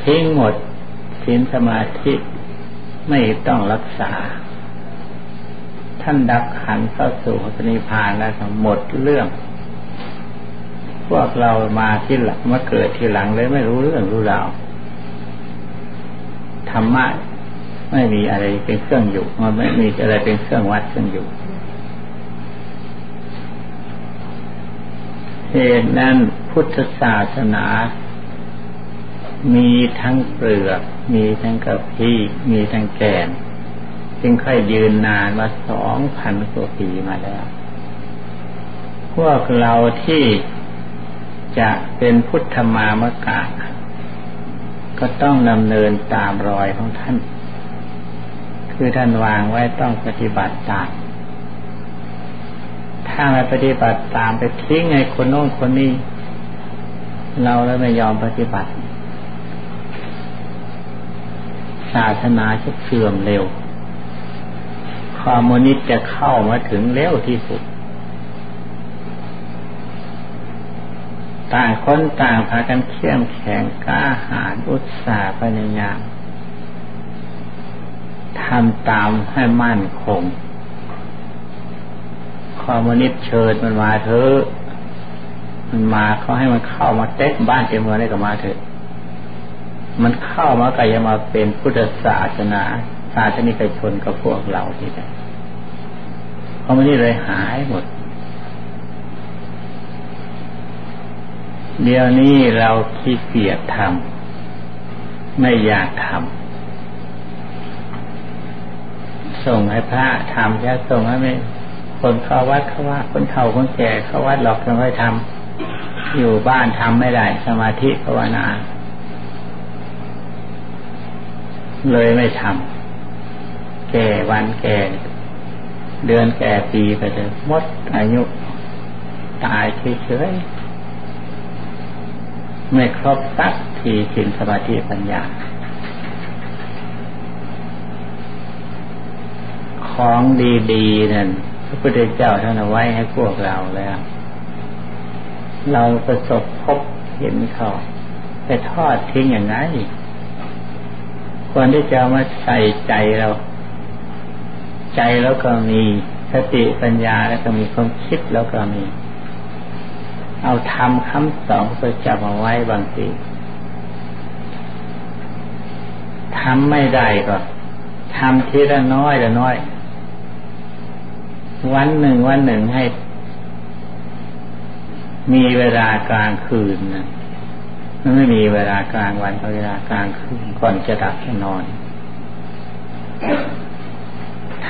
ทิ้งหมดศีลสมาธิไม่ต้องรักษา ท่านดับขันเข้าสู่สนิพานแล้วหมดเรื่อง พวกเรามาที่หลังมาเกิดทีหลังเลยไม่รู้เรื่องรู้ราวธรรมะไม่มีอะไรเป็นเครื่องอยู่มันไม่มีอะไรเป็นเครื่องวัดเครื่องอยู่เหตุนั้นพุทธศาสนา มีทั้งเปลือก มีทั้งกระพี้มีทั้งแกน จึงค่อยยืนนานมาสองพันกว่าปีมาแล้ว พวกเราที่จะเป็นพุทธมามกะก็ต้องดำเนินตามรอยของท่าน คือท่านวางไว้ต้องปฏิบัติตาม ถ้าไม่ปฏิบัติตามไปทิ้งไงคนโน้นคนนี้ เราแล้วไม่ยอมปฏิบัติ ศาสนาจะเสื่อมเร็ว คอมมิวนิสต์จะเข้ามาถึงเร็วที่สุด ต่างคนต่างพากันเข้มแข็งกล้าหาญอุตสาห์พยายามทำตามให้มั่นคงคอมมิวนิสต์เชิญมันมาเถอะมันมาเขาให้มันเข้ามาเต็มบ้านเต็มเมืองได้ก็มาเถอะมันเข้ามาก็ยังมาเป็นพุทธศาสนา ศาสนิกชนกับพวกเราที่ไหนเพราะมันนี่เลยหายหมด เดี๋ยวนี้เราขี้เกียจทำไม่อยากทำส่งให้พระทำแค่ส่งให้ไม่คนเข้าวัดเข้าว่าคนเฒ่าคนแก่เข้าวัดหลอกไม่ค่อยทำอยู่บ้านทำไม่ได้ สมาธิภาวนาเลยไม่ทำ แก่วันแก่ เดือนแก่ปีไปเลยมดอายุ ตายเฉยๆไม่ครบสักทีสินสมาธิปัญญา ของดีๆนั่นพระพุทธเจ้าท่านเอาไว้ให้พวกเราแล้ว เราประสบพบเห็นเขาไปทอดทิ้งอย่างไงควรที่จะมาใส่ใจเรา ใจแล้วก็มี สติปัญญาแล้วก็มีความคิดแล้วก็มี เอาทำคำสอนพระเจ้ามาไว้บางทีทำไม่ได้ก็ทำทีละน้อยละน้อย วันหนึ่งวันหนึ่งให้ มีเวลากลางคืนนะมันไม่มีเวลากลางวันเวลากลางคืนก่อนจะหลับจะนอน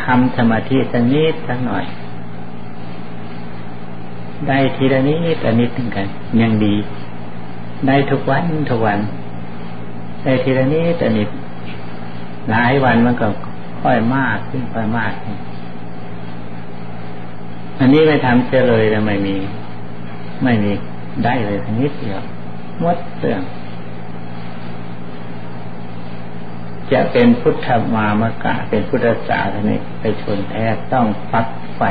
ทำสมาธิสักนิดสักหน่อย ได้ทีละนิดละนิดถึงกัน ยังดี ได้ทุกวันทุกวัน ได้ทีละนิดละนิด หลายวันมันก็ค่อยมากขึ้นค่อยมากอันนี้ไม่ทำเสียเลยแล้วไม่มี ไม่มีได้เลยทันิดเดียวมดเรื่อง จะเป็นพุทธมามกะเป็นพุทธศาสนิกไปชนแท้ต้องฟักไฟ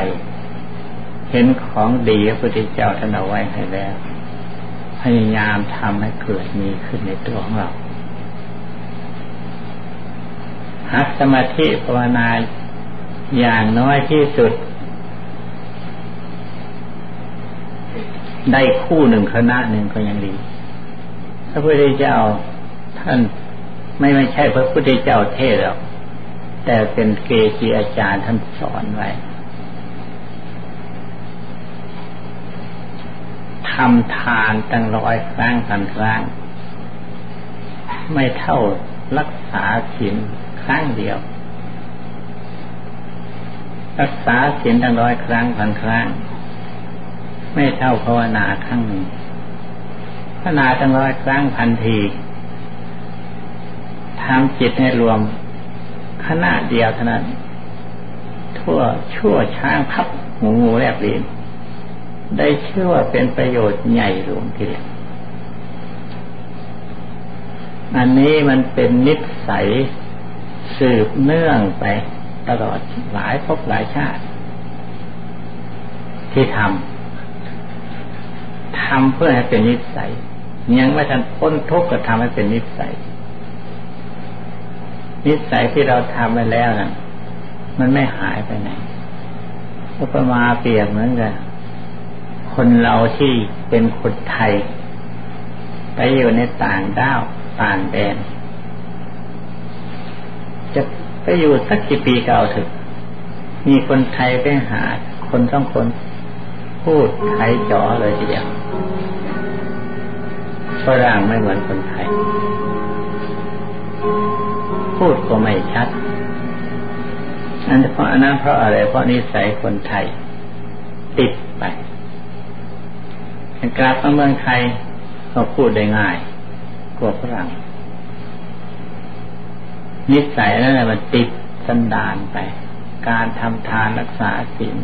เห็นของดีพระพุทธเจ้าท่านเอาไว้ให้แล้ว พยายามทำให้เกิดมีขึ้นในตัวของเราหักสมาธิภาวนาอย่างน้อยที่สุด ได้คู่หนึ่งคณะหนึ่งก็ยังดีพระพุทธเจ้าท่าน ไม่ไม่ใช่พระพุทธเจ้าเทศหรอกแต่เป็นเกจิอาจารย์ท่านสอนไว้ทำทานตั้งร้อยครั้งพันครั้ง ไม่เท่ารักษาศีลครั้งเดียว รักษาศีลตั้งร้อยครั้งพันครั้ง ไม่เท่าภาวนาครั้งหนึ่งภาวนาตั้งร้อยครั้งพันที ทำจิตให้รวมขณะเดียวเท่านั้น ทั่วชั่วช้างพับหูงูแลบลิ้นได้เชื่อว่าเป็นประโยชน์ใหญ่หลวงทีเดียวอันนี้มันเป็นนิสัยสืบเนื่องไปตลอดหลายภพหลายชาติ ที่ทำทำเพื่อให้เป็นนิสัย ยังไม่ทันพ้นทุกข์ก็ทำให้เป็นนิสัย นิสัยที่เราทำไปแล้วนะ่ะ มันไม่หายไปไหนอุปมาเปรียบเหมือนกันคนเราที่เป็นคนไทย ไปอยู่ในต่างด้าวต่างแดน จะไปอยู่สักกี่ปีก็เอาถึงมีคนไทยไปหา คนต้องคนพูดไทยจ๋อเลยทีเดียวฝรั่งไม่เหมือนคนไทย พูดก็ไม่ชัดอันเพราะนั้นเพราะอะไร เพราะนิสัยคนไทย ติดไปกลับมาเมืองไทยก็พูดได้ง่ายกว่าฝรั่งนิสัยนั่นแหละมันติดสันดานไป การทำทานรักษาศีล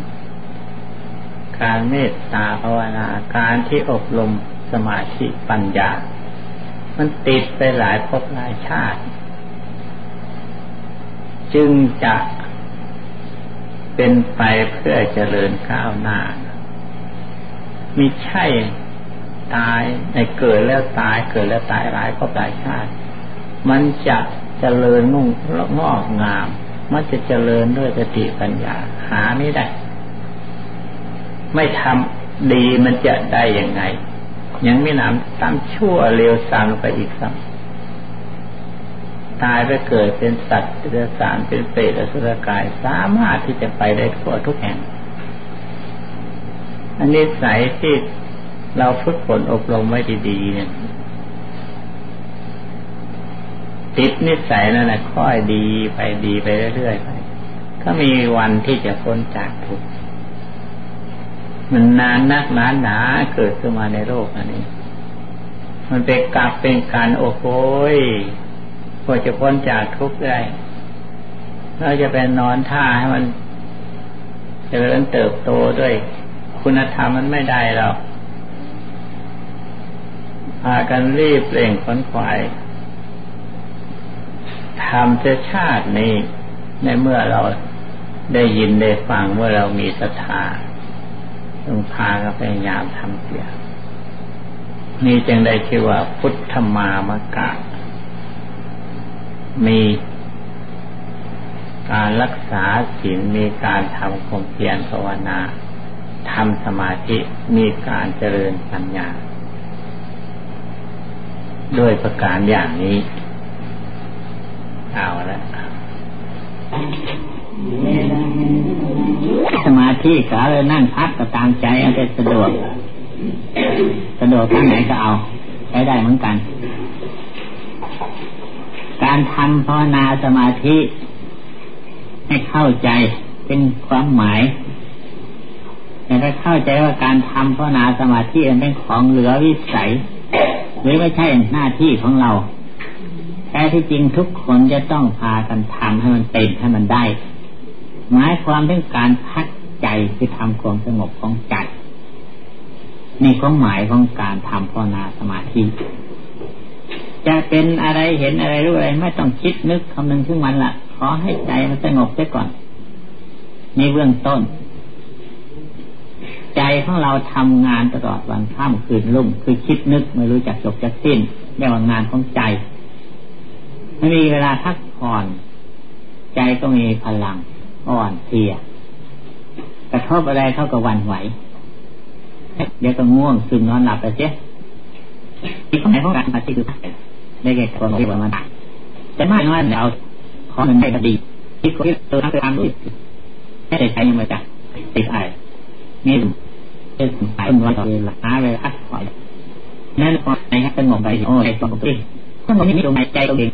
การเมตตาภาวนาการที่อบรมสมาธิปัญญา มันติดไปหลายภพหลายชาติ จึงจะเป็นไปเพื่อเจริญก้าวหน้ามิใช่ตายในเกิดแล้วตายเกิดแล้วตายหลายก็ตายชาติ มันจะเจริญนุ่งงอกงาม มันจะเจริญด้วยสติปัญญา หาไม่ได้ ไม่ทำดีมันจะได้ยังไง ยังไม่นำตามชั่วเร็วสามไปอีกซ้ำ ตายไปเกิดเป็นสัตว์เป็นสารเป็นเปรตอสุรกาย สามารถที่จะไปได้ทั่วทุกแห่ง อันนี้สายที่เราฝึกฝนอบรมไว้ดีๆเนี่ยติดนิสัยนั่นแหละค่อยดีไปดีไปเรื่อยๆไปก็มีวันที่จะพ้นจากทุกข์มันนานนักนานหนาเกิดขึ้นมาในโลกอันนี้ มันเป็นกลับเป็นการโอ้โห ก็จะพ้นจากทุกข์ได้เราจะเป็นนอนท่าให้มันจเจริญเติบโตด้วย คุณธรรมมันไม่ได้หรอกพากันรีบเร่งขนขวายทำจะชาตินี้ ในเมื่อเราได้ยินได้ฟังเมื่อเรามีศรัทธาต้องพากันพยายามทำเสียนี่จึงได้ชื่อว่าพุทธมามกะ มีการรักษาศีลมีการทำความเพียรภาวนาทำสมาธิมีการเจริญปัญญา ด้วยประการอย่างนี้ เอาละสมาธิก็เลยนั่งพักก็ตามใจเอาแต่สะดวก สะดวกทางไหนก็เอาใช้ได้เหมือนกัน การทำภาวนาสมาธิให้เข้าใจเป็นความหมายแต่ถ้าเข้าใจว่าการทำภาวนาสมาธิเป็นของเหลือวิสัย หรือไม่ใช่หน้าที่ของเราแท้ที่จริงทุกคนจะต้องพากันทำให้มันเต็มให้มันได้ หมายความถึงการพักใจคือทำความสงบของใจนี่ความหมายของการทำภาวนาสมาธิ จะเป็นอะไรเห็นอะไรรู้อะไร ไม่ต้องคิดนึกคำนึงถึงมันละขอให้ใจมันสงบไปก่อนในเบื้องต้น ใจของเราทำงานตลอดวันข้ามคืนลุ่ม คือคิดนึกไม่รู้จักจบจักสิ้นเรียกว่างานของใจไม่มีเวลาพักผ่อน ใจก็มีพลังอ่อนเพลียกระทบอะไรเข้ากับวันไหวเดี๋ยวก็ง่วงซึมนอนหลับไปเจ๊ที่ไหนของการปฏิบัติ ได้แก่ความที่ว่ามันแต่ไม่น้อยเอาขอเงินได้ก็ดีที่คนที่เติมตามรู้ไม่ได้ใช้ยังไงจ้ะติดอะไรนี่เป็นสายวันต่อเวลาหาเวลาพักผ่อนนั่นพอในสงบไปโอ้ยสงบไปสงบนี่ตรงไหนใจตรงเอง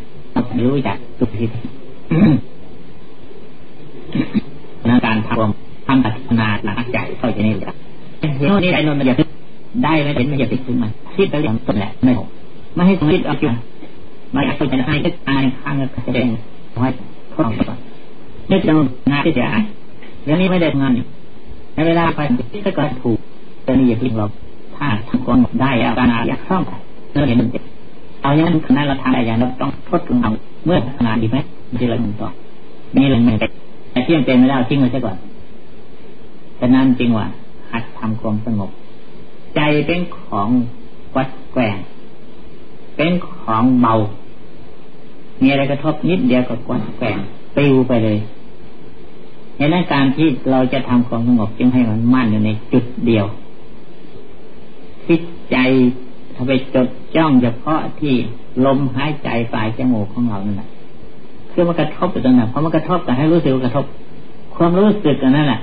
รู้จักสุขิตนการทำทำปัฒนาหลังใจเข้าใจนี่แหละเห็นนี่ไอ้นนท์มันอย่าได้ไม่เห็นม่อย่าติดขึ้นมาคิดไปอย่างต้นแหละไม่หกไม่ให้คิดเอาจุด ไม่เข้าใจให้ก็ตายข้างก็จะได้ไว้ทดลองก่อนนึกจะงานที่จะอ่านเรื่องนี้ไม่ได้งานในเวลาไปก็เกิดถูกแต่นี่อย่าพิดเราถ้าทำความได้อาการอยากซ่อมเราเห็นมันเจ็บเอาอย่างนั้นขณะเราทำอะไรอย่างเราต้องทดลองเมื่องานดีไหมม่ใช่เราหนึ่งต่อมีเรื่องหนึ่งแต่ที่ยังเป็นไม่ได้ทิ้งไว้ซะก่อนแต่นั้นจริงว่าหัดทำความสงบ ใจเป็นของวัดแกว่ง เป็นของเบา มีอะไรกระทบนิดเดียวก็กวัดแกว่งปิวไปเลยในนั้นการที่เราจะทำความสงบจึงให้มันมั่นอยู่ในจุดเดียวคิดใจถ้าไปจดจ้องเฉพาะที่ลมหายใจปลายจมูกของเรานั่นแหละคือมันกระทบอยู่ตรงนั้นพอมันกระทบแต่ให้รู้สึกกระทบ ความรู้สึกกันนั่นแหละ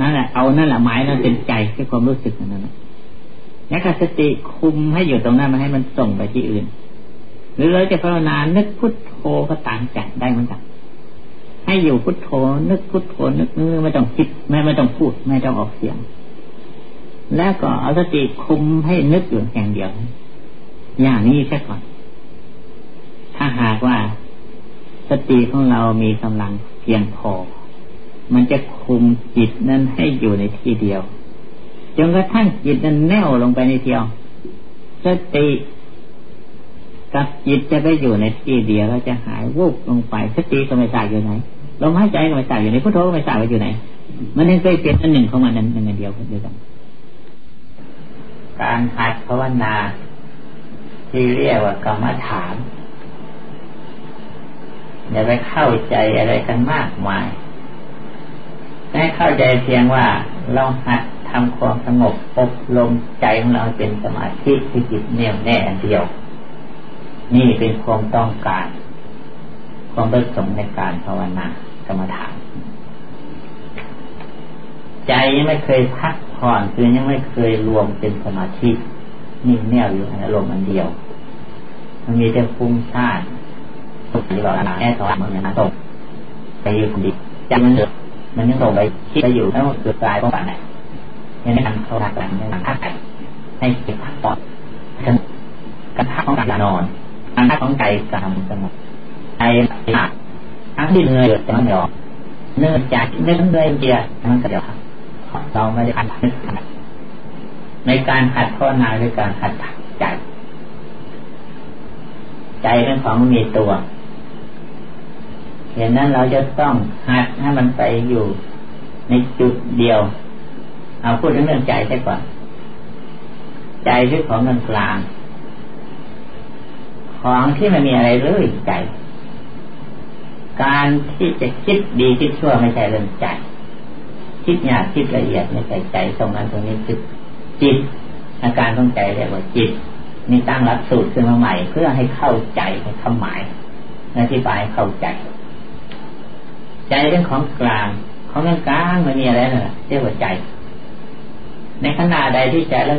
นั่นแหละเอานั่นแหละหมายนั่นเป็นใจคือความรู้สึกนั่นแหละ แล้วก็สติคุมให้อยู่ตรงนั้นมาให้มันส่งไปที่อื่น หรือเราจะภาวนานึกพุทโธก็ต่างจากได้เหมือนกันให้อยู่พุทโธนึกพุทโธนึกนึกไม่ต้องคิดไม่ไม่ต้องพูด ไม่ต้องออกเสียง แล้วก็เอาสติคุมให้นึกอยู่แห่งเดียว อย่างนี้แค่ก่อน ถ้าหากว่าสติของเรามีกำลังเพียงพอ มันจะคุมจิตนั้นให้อยู่ในที่เดียว จนกระทั่งจิตนั้นแน่วลงไปในเที่ยว สติกับจิตจะไปอยู่ในที่เดียวแล้วจะหายวุบลงไปสติก็ไม่ทราบอยู่ไหนลมหายใจก็ไม่ทราบอยู่ไหนพุทโธก็ไม่ทราบว่าอยู่ไหน มันยังเคยเป็นอันหนึ่งของมันนั้นหนึ่งอันเดียวเดียวกันการหัดภาวนา ที่เรียกว่ากรรมฐานอย่าไปเข้าใจอะไรกันมากมายให้เข้าใจเพียงว่าเราหัด ทำความสงบอบรมใจของเราเป็นสมาธิที่จิตเน่วแน่อันเดียว นี่เป็นความต้องการ ความประสงค์ในการภาวนากรรมฐาน ใจยังไม่เคยพักผ่อนคือยังไม่เคยรวมเป็นสมาธินิ่งแน่วอยู่ในอารมณ์อันเดียว มันมีแต่ฟุ้งซ่านตกอยู่หลอดแค่ตอนมันยังตกไปอยู่คนดีใจมันเดือดมันยังตกไปคิดไปอยู่แล้วเกิดกลายเป็นแบบไหน ยังไม่ทำเขาหลักหลังยังพักใจให้เก็บพักต่อการพักของการนอนการพักของใจการสงบใจหลับทั้งที่เหนื่อยแต่ไม่ออกเนื่องจากเนื่องด้วยเดียมันก็เดี๋ยวเราไม่ได้พักนึกในการหัดข้อนาด้วยการหัดใจ ใจเป็นของมีตัวเห็นนั้นเราจะต้องหัดให้มันไปอยู่ในจุดเดียว เอาพูดถึงเรื่องใจใช่ก่อน ใจยึดของกลางของที่ไม่มีอะไรเลยใจ การที่จะคิดดีคิดชั่วไม่ใช่เรื่องใจ คิดหยาบคิดละเอียดไม่ใช่ใจตรงนั้นตรงนี้คือจิต อาการของใจเรียกว่าจิตนี่ตั้งรับสูตรขึ้นมาใหม่ เพื่อให้เข้าใจใคำหมายอธิบายเข้าใจ ใจเรื่องของกลาง ของกลางมันมีอะไรนะเรียกว่าใจ ในขณะใดที่ใจเรา